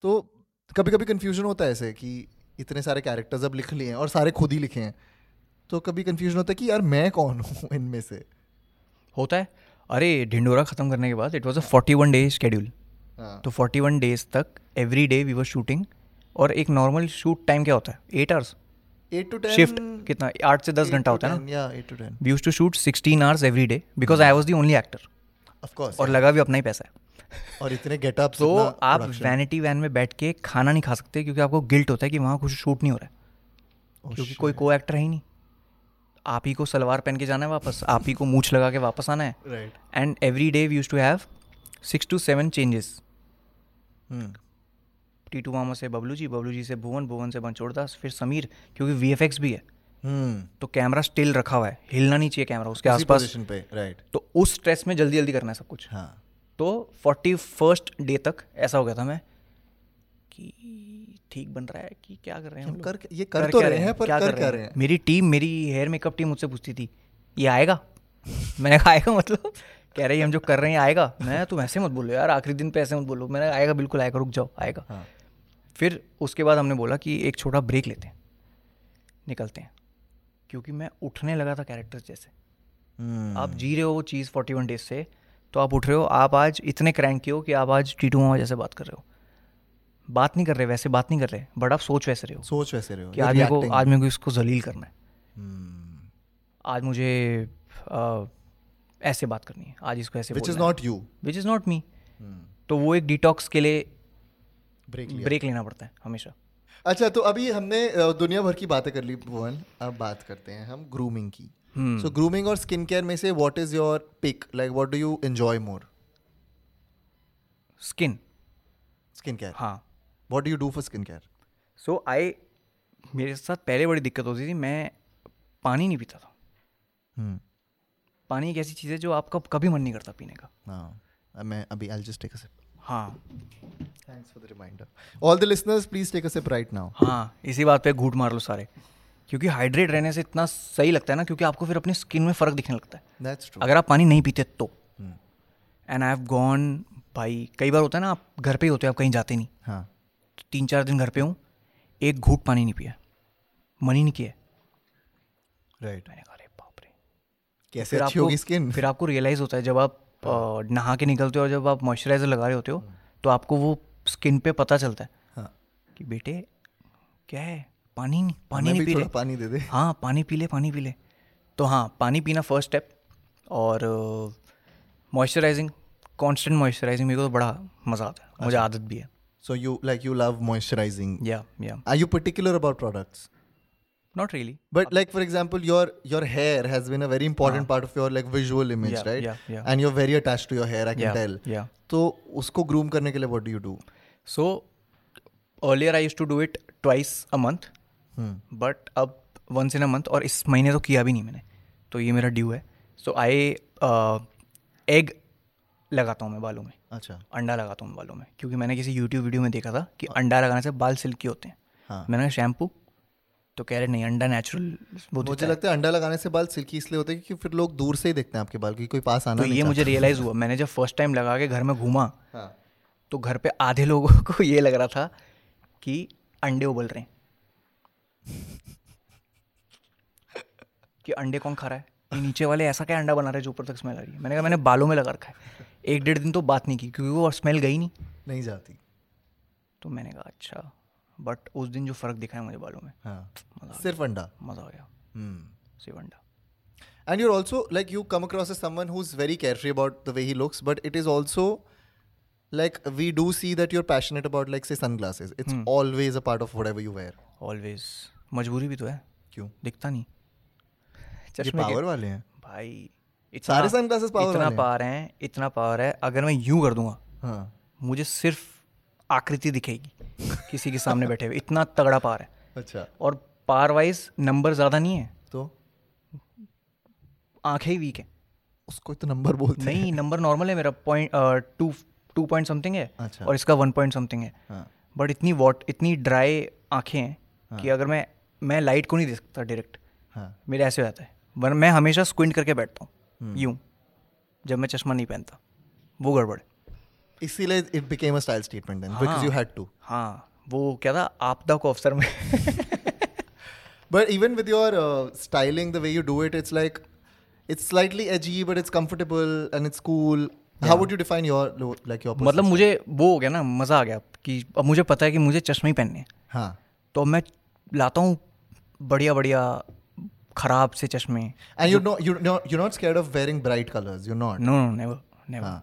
तो कभी कभी कंफ्यूजन होता है ऐसे कि इतने सारे कैरेक्टर्स अब लिख लिए हैं और सारे खुद ही लिखे हैं। तो कभी कंफ्यूजन होता है कि यार मैं कौन हूँ (laughs) इनमें से? होता है। अरे ढिंडोरा ख़त्म करने के बाद it was a forty one days schedule तो फोर्टी वन डेज़ तक every day we were shooting और एक नॉर्मल शूट टाइम क्या होता है? Eight hours eight to shift कितना? आठ से दस घंटा होता है ना? Eight to ten we used to shoot sixteen hours every day because I was the only actor of course और लगा भी अपना ही पैसा है। और इतने गेटअप्स तो आप वैनिटी वैन में बैठ के खाना नहीं खा सकते क्योंकि आपको गिल्ट होता है कि वहाँ कुछ शूट नहीं हो रहा है। क्योंकि कोई को एक्टर है ही नहीं। आप ही को सलवार पहन के जाना है वापस आप ही को मूछ लगा के वापस आना है। Right and every day we used to have six to seven changes Titu मामा से बबलू जी बबलू जी से भुवन भुवन से बनचोड़ दास फिर समीर क्योंकि वी एफ़ एक्स भी है। हम्म तो कैमरा स्टिल रखा हुआ है हिलना नहीं चाहिए कैमरा उसके आसपास। पे राइट तो उस स्ट्रेस में जल्दी जल्दी करना है सब कुछ। हाँ। तो फोर्टी फ़र्स्ट डे तक ऐसा हो गया था मैं कि ठीक बन रहा है कि क्या कर रहे हैं हम कर ये कर कर तो रहे हैं पर क्या कर क्या रहे हैं? मेरी टीम मेरी हेयर मेकअप टीम मुझसे पूछती थी ये आएगा? (laughs) मैंने कहा आएगा मतलब? कह रही हम जो कर रहे हैं आएगा? मैं तुम ऐसे मत बोलो यार आखिरी दिन पे ऐसे मत बोलो। मैंने आएगा बिल्कुल आएगा रुक जाओ आएगा। हाँ। फिर उसके बाद हमने बोला कि एक छोटा ब्रेक लेते हैं निकलते हैं। क्योंकि मैं उठने लगा था कैरेक्टर्स जैसे। हम्म, आप जी रहे हो वो चीज़ फोर्टी वन डेज़ से तो आप उठ रहे हो आप आज इतने क्रैंक हो कि आप आज टीटू मामा जैसे बात कर रहे हो। बात नहीं कर रहे वैसे बात नहीं कर रहे बट आप सोच वैसे रहे हो सोच वैसे रहे हो कि आज मेरे को आज मेरे को इसको जलील करना है। Hmm. आज मुझे आ, ऐसे बात करनी है आज इसको ऐसे which is not you which is not me तो वो एक डिटॉक्स के लिए ब्रेक ब्रेक लेना पड़ता है हमेशा। अच्छा तो अभी हमने दुनिया भर की बातें कर ली भुवन। अब बात करते हैं हम ग्रूमिंग की। हम्म। सो ग्रूमिंग और स्किन केयर में से what is your pick like what do you enjoy more skin skin care हाँ। What do you do for skin care so I मेरे साथ पहले बड़ी दिक्कत होती थी मैं पानी नहीं पीता था। हम्म पानी एक ऐसी चीज़ है जो आपका कभी मन नहीं करता पीने का। हाँ मैं अभी I just take a sip हाँ। Thanks for the reminder all the listeners please take a sip right now हाँ इसी बात पे घूट मार लो सारे। क्योंकि हाइड्रेट रहने से इतना सही लगता है ना क्योंकि आपको फिर अपनी स्किन में फ़र्क दिखने लगता है। दैट्स ट्रू अगर आप पानी नहीं पीते तो। एंड आई हैव गॉन भाई कई बार होता है ना आप घर पे ही होते हो आप कहीं जाते नहीं। हाँ। तो तीन चार दिन घर पे हूँ एक घूट पानी नहीं पिया मन ही नहीं किया। राइट मैंने कहा बाप रे। कैसे फिर अच्छी आपको होगी स्किन फिर आपको रियलाइज़ होता है जब आप अ, नहा के निकलते हो और जब आप मॉइस्चराइजर लगा रहे होते हो तो आपको वो स्किन पे पता चलता है हाँ। कि बेटे क्या है? पानी नहीं पानी नहीं पी रहे। पानी दे दे। हाँ पानी पी ले पानी पी ले। तो हाँ पानी पीना फ़र्स्ट स्टेप और मॉइस्चराइजिंग कांस्टेंट मॉइस्चराइजिंग मेरे को तो बड़ा मज़ा आता है। मुझे आदत भी है। So you like you love moisturizing. या या Are you particular about products? Not really But like for example, your your hair has been a very important part of your like visual image, Yeah, right? yeah, yeah. And you're very attached to your hair, I can या tell. या तो उसको groom करने के लिए what do you do? So earlier I used to do it twice a month Hmm. But अब वंस इन अ मंथ और इस महीने तो किया भी नहीं मैंने तो ये मेरा ड्यू है सो आई एग लगाता हूँ मैं बालों में अच्छा। अंडा लगाता हूँ बालों में क्योंकि मैंने किसी यूट्यूब वीडियो में देखा था कि अंडा लगाने से बाल सिल्की होते हैं। हाँ। मैंने कहा शैम्पू? तो कह रहे नहीं अंडा नेचुरल मुझे लगता है अंडा लगाने से बाल सिल्की इसलिए होते हैं क्योंकि फिर लोग दूर से ही देखते हैं आपके बाल क्योंकि कोई पास आना तो नहीं ये मुझे रियलाइज़ हुआ। मैंने जब फ़र्स्ट टाइम लगा के घर में घूमा हाँ। तो घर पे आधे लोगों (laughs) को ये लग रहा था कि अंडे उबल रहे हैं। कि अंडे कौन खा रहा है? नीचे वाले ऐसा क्या अंडा बना रहे हैं जो ऊपर तक स्मेल आ रही है? मैंने कहा मैंने बालों में लगा रखा है। एक डेढ़ दिन तो बात नहीं की क्योंकि वो स्मेल गई नहीं। नहीं जाती। तो मैंने कहा अच्छा बट उस दिन जो फ़र्क दिखा है मुझे बालों में हाँ. सिर्फ़ अंडा? मज़ा आ गया। सिर्फ़ अंडा। And you also like you come across someone who is very carefree about the way he looks but it is also like we do see that you passionate about like say sunglasses it's always a part of whatever you wear always मजबूरी भी तो है। क्यों? दिखता नहीं। चश्मे पावर वाले हैं। भाई सारे sunglasses power इतना पावर है इतना पावर है अगर मैं यूँ कर दूँगा हाँ। मुझे सिर्फ़ आकृति दिखेगी किसी के सामने बैठे हुए। इतना तगड़ा पार है। अच्छा। और पार वाइज नंबर ज़्यादा नहीं है। तो? आँखें ही वीक है। उसको तो नंबर बोलते हैं। नहीं नंबर नॉर्मल है मेरा। Point two two point something है अच्छा। और इसका वन पॉइंट समथिंग है। हाँ। बट इतनी वॉट इतनी ड्राई आँखें हैं कि अगर मैं मैं लाइट को नहीं देख सकता डायरेक्ट हाँ। मेरे ऐसे हो जाता है। वरना मैं हमेशा स्क्विंट करके बैठता हूँ। Hmm. यूँ जब मैं चश्मा नहीं पहनता वो गड़बड़। इसीलिए it became a style statement then because you had to हाँ वो क्या था? आपदा को अवसर में। But even with your styling the way you do it it's like it's slightly edgy but it's comfortable and it's cool how would you define your like your मतलब मुझे वो हो गया ना मज़ा आ गया कि अब मुझे पता है कि मुझे चश्मे ही पहनने हैं। हाँ। तो मैं लाता हूँ बढ़िया बढ़िया खराब से चश्मे And you know you know you're not scared of wearing bright colors. You're not. No no never never हाँ.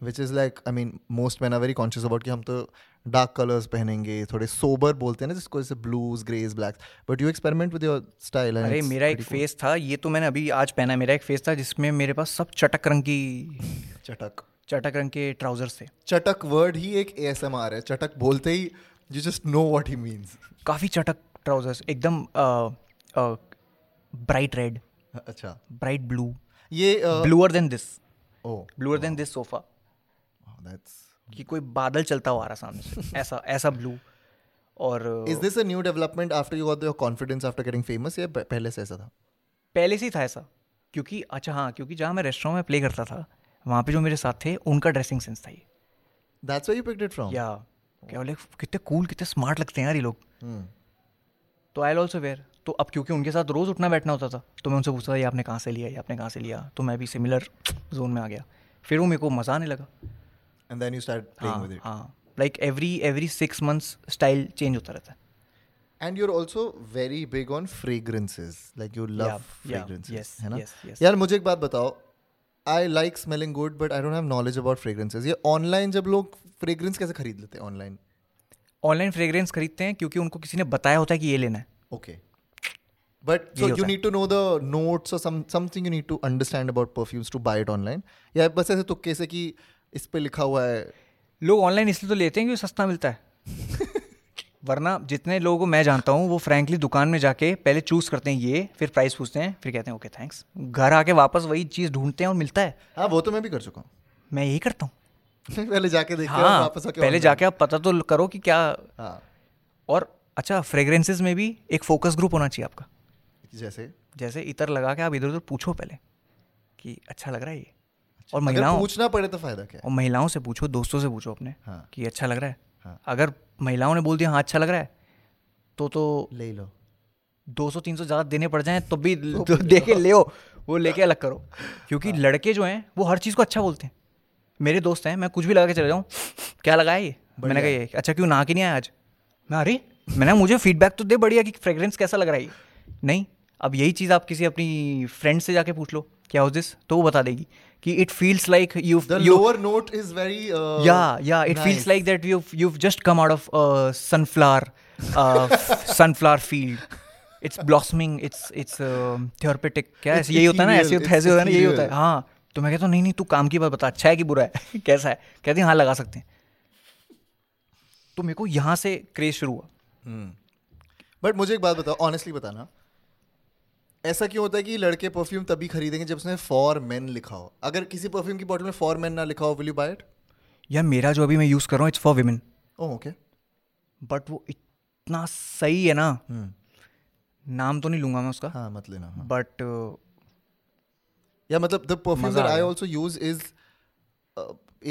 Which is like I mean most men are very conscious about कि हम तो dark colors पहनेंगे थोड़े sober बोलते हैं ना जिसको जैसे blues, grays, blacks. But you experiment with your style. अरे मेरा एक pretty cool. था ये तो मैंने अभी आज पहना है मेरा एक फेस था जिसमें मेरे पास सब चटक रंग की चटक. चटक रंग के ट्राउजर्स थे चटक वर्ड ही एक ASMR है. चटक बोलते ही you just know what he means. काफ़ी चटक ट्राउजर्स एकदम ब्राइट रेड अच्छा. ब्राइट ब्लू ये bluer than this oh bluer than this sofa कि कोई बादल चलता हुआ आ रहा सामने से। (laughs) ऐसा ऐसा ब्लू और Is this a new development after you got your confidence after getting famous या पहले से ऐसा था? पहले से ही था ऐसा। क्योंकि अच्छा हाँ क्योंकि जहाँ मैं रेस्टोरेंट में प्ले करता था वहाँ पे जो मेरे साथ थे उनका ड्रेसिंग सेंस था ये। That's where you picked it from? या क्या बोले कितने कूल कितने स्मार्ट लगते हैं यार ये लोग। Hmm. तो आई ऑल्सो वेयर तो अब क्योंकि उनके साथ रोज़ उठना बैठना होता था तो मैं उनसे पूछता था ये आपने कहाँ से लिया ये आपने कहाँ से लिया? तो मैं भी सिमिलर जोन में आ गया। फिर वो मेरे को मज़ा आने लगा। एंड देन यू स्टार्ट हाँ like every every six months style change होता रहता है। And you also very big on fragrances like you love fragrances यार मुझे एक बात बताओ। I like smelling good but I don't have knowledge about fragrances ये ऑनलाइन जब लोग फ्रेगरेंस कैसे खरीद लेते हैं ऑनलाइन ऑनलाइन फ्रेगरेंस खरीदते हैं क्योंकि उनको किसी ने बताया होता है कि ये लेना है। Okay okay. But so यही you होता है। need to know the notes or some something you need to understand about perfumes to buy it online. या बस ऐसे तुक्के से कि इस पे लिखा हुआ है। लोग ऑनलाइन इसलिए तो लेते हैं क्योंकि सस्ता मिलता है। (laughs) वरना जितने लोगों को मैं जानता हूँ वो फ्रैंकली दुकान में जाके पहले चूज़ करते हैं ये फिर प्राइस पूछते हैं फिर कहते हैं ओके थैंक्स घर आके वापस वही चीज़ ढूंढते हैं और मिलता है। हाँ वो तो मैं भी कर चुका हूँ। मैं यही करता हूँ। (laughs) पहले जाके देखते हैं हाँ वापस आके पहले जाके आप पता तो करो कि क्या हाँ। और अच्छा फ्रेग्रेंसेज में भी एक फोकस ग्रुप होना चाहिए आपका। जैसे? जैसे इतर लगा के आप इधर उधर पूछो पहले कि अच्छा लग रहा है ये। और महिलाओं पूछना पड़े तो फ़ायदा क्या और महिलाओं से पूछो दोस्तों से पूछो अपने हाँ। कि अच्छा लग रहा है। हाँ। अगर महिलाओं ने बोल दिया हाँ अच्छा लग रहा है तो तो ले लो। दो सौ तीन सौ ज़्यादा देने पड़ जाएँ (laughs) तो भी तो दे के ले। वो लेके अलग करो। (laughs) क्योंकि हाँ। लड़के जो हैं वो हर चीज़ को अच्छा बोलते हैं। मेरे दोस्त हैं मैं कुछ भी लगा के चले जाऊँ क्या लगाया ये? मैंने कहा ये अच्छा क्यों ना के नहीं आया आज? मैं अरे मैंने मुझे फीडबैक तो दे बढ़िया कि फ्रेगरेंस कैसा लग रहा है ये? नहीं अब यही चीज़ आप किसी अपनी फ्रेंड से जाके पूछ लो क्या हाउस दिस तो वो बता देगी कि it feels like you your note is very या या it feels like that you you just come out of sunflower sunflower field it's blossoming it's it's therapeutic क्या ऐसे यही होता है ना? ऐसे होता है ऐसे होता है ना? यही होता है। हाँ तो मैं कहता नहीं नहीं तू काम की बात बता। अच्छा है कि बुरा है? (laughs) कैसा है? कहते हैं हाँ लगा सकते हैं। तो मेरे को यहाँ से क्रेज शुरू हुआ। hmm. बट मुझे एक बात बताओ ऑनेस्टली बताना। ऐसा क्यों होता है कि लड़के परफ्यूम तभी खरीदेंगे जब उसने फॉर मेन लिखा हो? अगर किसी परफ्यूम की बॉटल में फॉर मेन ना लिखा हो विल यू बाय इट यार मेरा जो अभी मैं यूज़ कर रहा हूँ it's for women oh okay but वो इतना सही है ना। नाम तो नहीं लूँगा मैं उसका। हाँ मत लेना हाँ. बट या मतलब the perfume that I. Also use is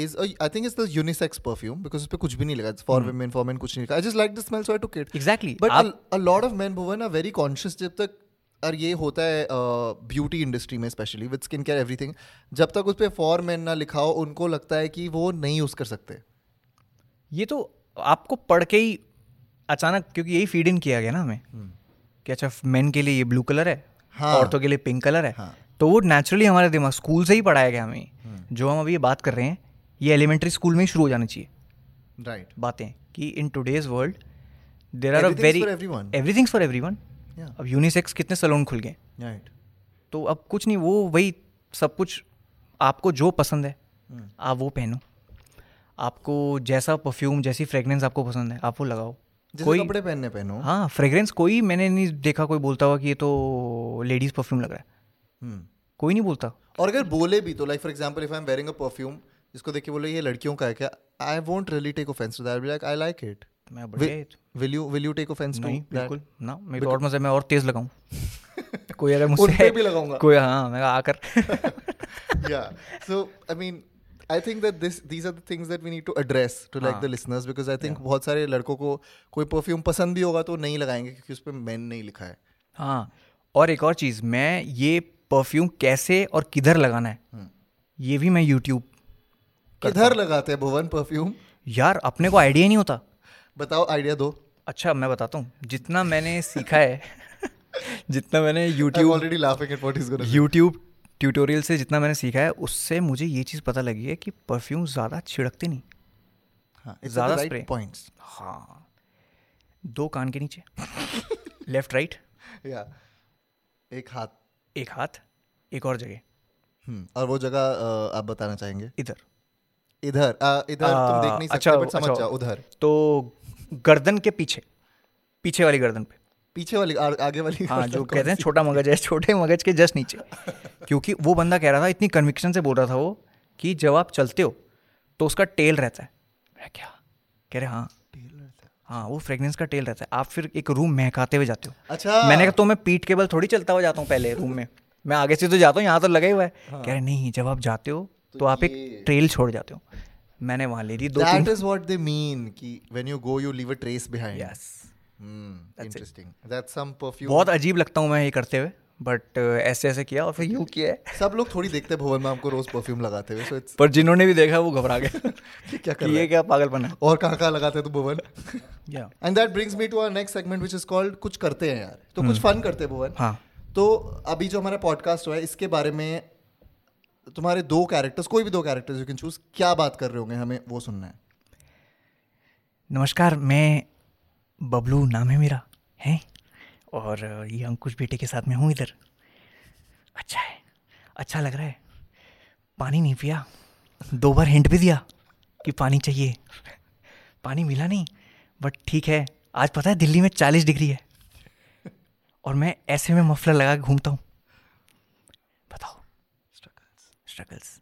is a, I think it's the unisex perfume because उस पे कुछ भी नहीं लिखा for women for men कुछ नहीं लिखा। I just like the smell so I took it. Exactly but a, a lot of men Bhuvan are very conscious जब तक और ये होता है ब्यूटी इंडस्ट्री में specially with skin care everything जब तक उस पर फॉर मैन ना लिखा हो उनको लगता है कि वो नहीं यूज़ कर सकते। ये तो आपको पढ़ के ही अचानक क्योंकि यही फ़ीड इन किया गया ना हमें कि अच्छा मेन के लिए ये ब्लू कलर है हाँ। औरतों के लिए पिंक कलर है। हाँ। तो वो नेचुरली हमारे दिमाग स्कूल से ही पढ़ाया गया हमें। जो हम अभी ये बात कर रहे हैं ये एलिमेंट्री स्कूल में ही शुरू हो जानी चाहिए। राइट बातें कि in today's world there are a very. Everything's for everyone Yeah. अब यूनिसेक्स कितने सलोन खुल गए? राइट तो अब कुछ नहीं वो वही सब कुछ आपको जो पसंद है हम्म। आप वो पहनो। आपको जैसा परफ्यूम जैसी फ्रेगरेंस आपको पसंद है आप वो लगाओ। कोई कपड़े पहनने पहनो। हाँ फ्रेगरेंस कोई मैंने नहीं देखा कोई बोलता हुआ कि ये तो लेडीज़ परफ्यूम लग रहा है। हम्म। कोई नहीं बोलता। और अगर बोले भी तो like for example if I am wearing a perfume जिसको देख के बोले ये लड़कियों का है क्या? I won't really take offence to that like I like it मैं बढ़िया will you will you take offence to नहीं बिल्कुल। ना मेरी और मज़े मैं और तेज लगाऊँ। (laughs) कोई मुझसे भी लगाऊँगा। कोई हाँ मैं आकर। (laughs) So i mean i think that this these are the things that we need to address to like हाँ. the listeners because i think बहुत सारे लड़कों को कोई परफ्यूम पसंद भी होगा तो नहीं लगाएँगे क्योंकि उस पर मैन नहीं लिखा है। हाँ और एक और चीज़ मैं ये परफ्यूम कैसे और किधर लगाना है हम्म। ये भी मैं यूट्यूब किधर लगाते हैं भुवन परफ्यूम यार अपने को आइडिया नहीं होता। बताओ आइडिया दो। अच्छा मैं बताता हूँ। जितना मैंने सीखा है (laughs) जितना मैंने YouTube already laughing at what he's gonna YouTube tutorial से जितना मैंने सीखा है उससे मुझे ये चीज़ पता लगी है कि परफ्यूम ज़्यादा छिड़कते नहीं। हाँ, ज़्यादा spray. points. हाँ। दो कान के नीचे। (laughs) Left right Yeah. एक हाथ। एक हाथ एक और जगह। हम्म, और वो जगह आप बताना चाहेंगे? इधर। इधर अ, इधर आ, तुम देख नहीं सकते अच्छा, बट समझ अच्छा। जाओ उधर। तो गर्दन के पीछे पीछे वाली गर्दन पे। पीछे वाली आ, आगे वाली हाँ जो कहते हैं छोटा मगज है छोटे मगज के जस्ट नीचे। क्योंकि वो बंदा कह रहा था इतनी कन्विक्शन से बोल रहा था वो कि जब आप चलते हो तो उसका टेल रहता है। मैं क्या? कह रहे हाँ। हाँ। वो फ्रेगनेंस का टेल रहता है। आप फिर एक रूम महकाते हुए जाते हो। अच्छा। मैंने कहा तो मैं पीठ के बल थोड़ी चलता हुआ जाता हूँ पहले रूम में। मैं आगे से तो जाता हूँ यहाँ तो लगा ही हुआ है। हाँ। कह रहे नहीं जब आप जाते हो तो आप एक ट्रेल छोड़ जाते हो। मैंने वहाँ ले ली दो that is what they mean कि when you go you leave a trace behind yes interesting that's some perfume बहुत अजीब लगता हूँ मैं ये करते हुए बट ऐसे ऐसे किया और फिर यूँ किया सब लोग थोड़ी देखते हैं भुवन मैम को रोज परफ्यूम लगाते हुए सो इट्स पर जिन्होंने भी देखा वो घबरा गए। (laughs) क्या कर कि ये क्या पागलपन है? और कहाँ कहाँ लगाते हैं तू भुवन? या and that brings me to our next segment which is called कुछ करते हैं यार। तो कुछ फन करते हैं भुवन। हाँ। तो अभी जो हमारा पॉडकास्ट हुआ है इसके बारे में तुम्हारे दो कैरेक्टर्स कोई भी दो कैरेक्टर्स यू कैन चूज़ क्या बात कर रहे होंगे हमें वो सुनना है। नमस्कार, मैं बबलू, नाम है मेरा, है? और ये अंकुश बेटे के साथ में हूँ इधर। अच्छा है अच्छा लग रहा है। पानी नहीं पिया, दो बार हिंट भी दिया कि पानी चाहिए। पानी मिला नहीं बट ठीक है, आज पता है दिल्ली में चालीस डिग्री है। और मैं ऐसे में मफलर लगा के घूमता हूँ बताओ struggles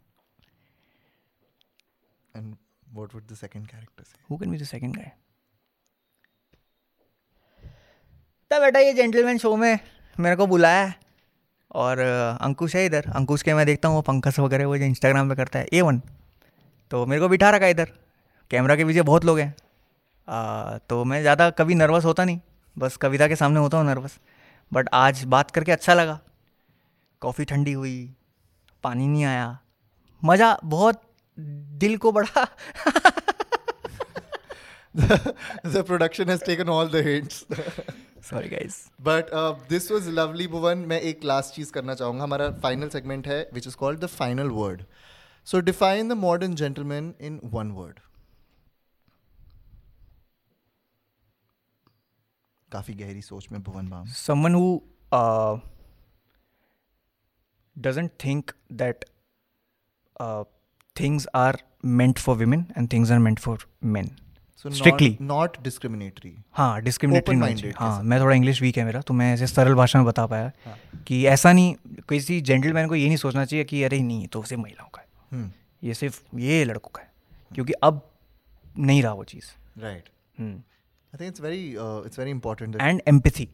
and what would the second character से who can be the second guy तब बेटा ये जेंटलमैन शो में मेरे को बुलाया है और अंकुश है इधर। अंकुश के मैं देखता हूँ वो पंकज वगैरह वो जो इंस्टाग्राम पे करता है ए वन तो मेरे को बिठा रखा है इधर। कैमरा के पीछे बहुत लोग हैं। आ, तो मैं ज़्यादा कभी नर्वस होता नहीं। बस कविता के सामने होता हूँ नर्वस बट आज बात करके अच्छा लगा। कॉफ़ी ठंडी हुई पानी नहीं आया। मज़ा बहुत दिल को बड़ा (laughs) the production has taken all the hints. Sorry guys but this was lovely Bhuvan मैं एक लास्ट चीज़ करना चाहूँगा। हमारा फाइनल सेगमेंट है which is called the final word so define the modern gentleman in one word काफ़ी गहरी सोच में Bhuvan Bam. Someone who uh, doesn't think that uh, things are meant for women and things are meant for men. So Strictly. Not discriminatory हाँ डिस्क्रिमिनेटरी कह हाँ मैं थोड़ा इंग्लिश वीक है मेरा तो मैं ऐसे सरल भाषा में बता पाया हाँ। कि ऐसा नहीं किसी जेंटलमैन को ये नहीं सोचना चाहिए कि अरे नहीं तो सिर्फ़ महिलाओं का है। ये सिर्फ़ ये लड़कों का है क्योंकि अब नहीं रहा वो चीज़। Right I think it's very it's very important and empathy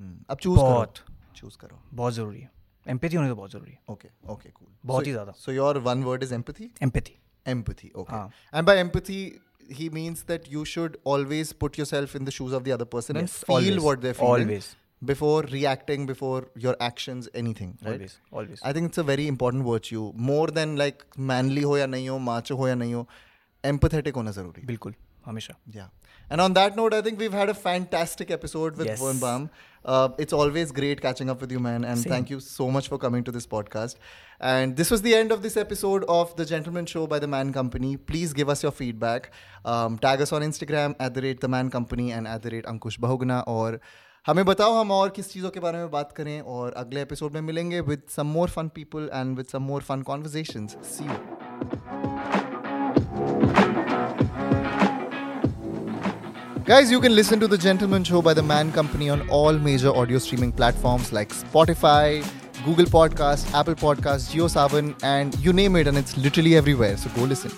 अब चूज़ करो। बहुत। चूज़ करो। बहुत ज़रूरी है। एम्पैथी होनी तो बहुत ज़रूरी है ओके ओके कूल बहुत ही ज़्यादा। So your one word is empathy empathy empathy okay हाँ. and by empathy he means that you should always put yourself in the shoes of the other person Yes, and feel always, what they're feeling always. before reacting before your actions anything right always always i think it's a very important virtue more than like manly ho ya nahi ho macho ho ya nahi ho empathetic hona zaruri बिल्कुल हमेशा yeah and on that note i think we've had a fantastic episode with Yes. Vern Baum. Uh, it's always great catching up with you man and Same. thank you so much for coming to this podcast and this was the end of this episode of the gentleman show by the man company please give us your feedback um, tag us on instagram at the rate the man company and at the rate ankush bahugna और हमें बताओ हम और किस चीज़ों के बारे में बात करें और अगले एपिसोड में मिलेंगे with some more fun people and with some more fun conversations see you Guys, you can listen to The Gentleman Show by The Man Company on all major audio streaming platforms like Spotify, Google Podcast, Apple Podcast, JioSavan, and you name it, and it's literally everywhere. So go listen.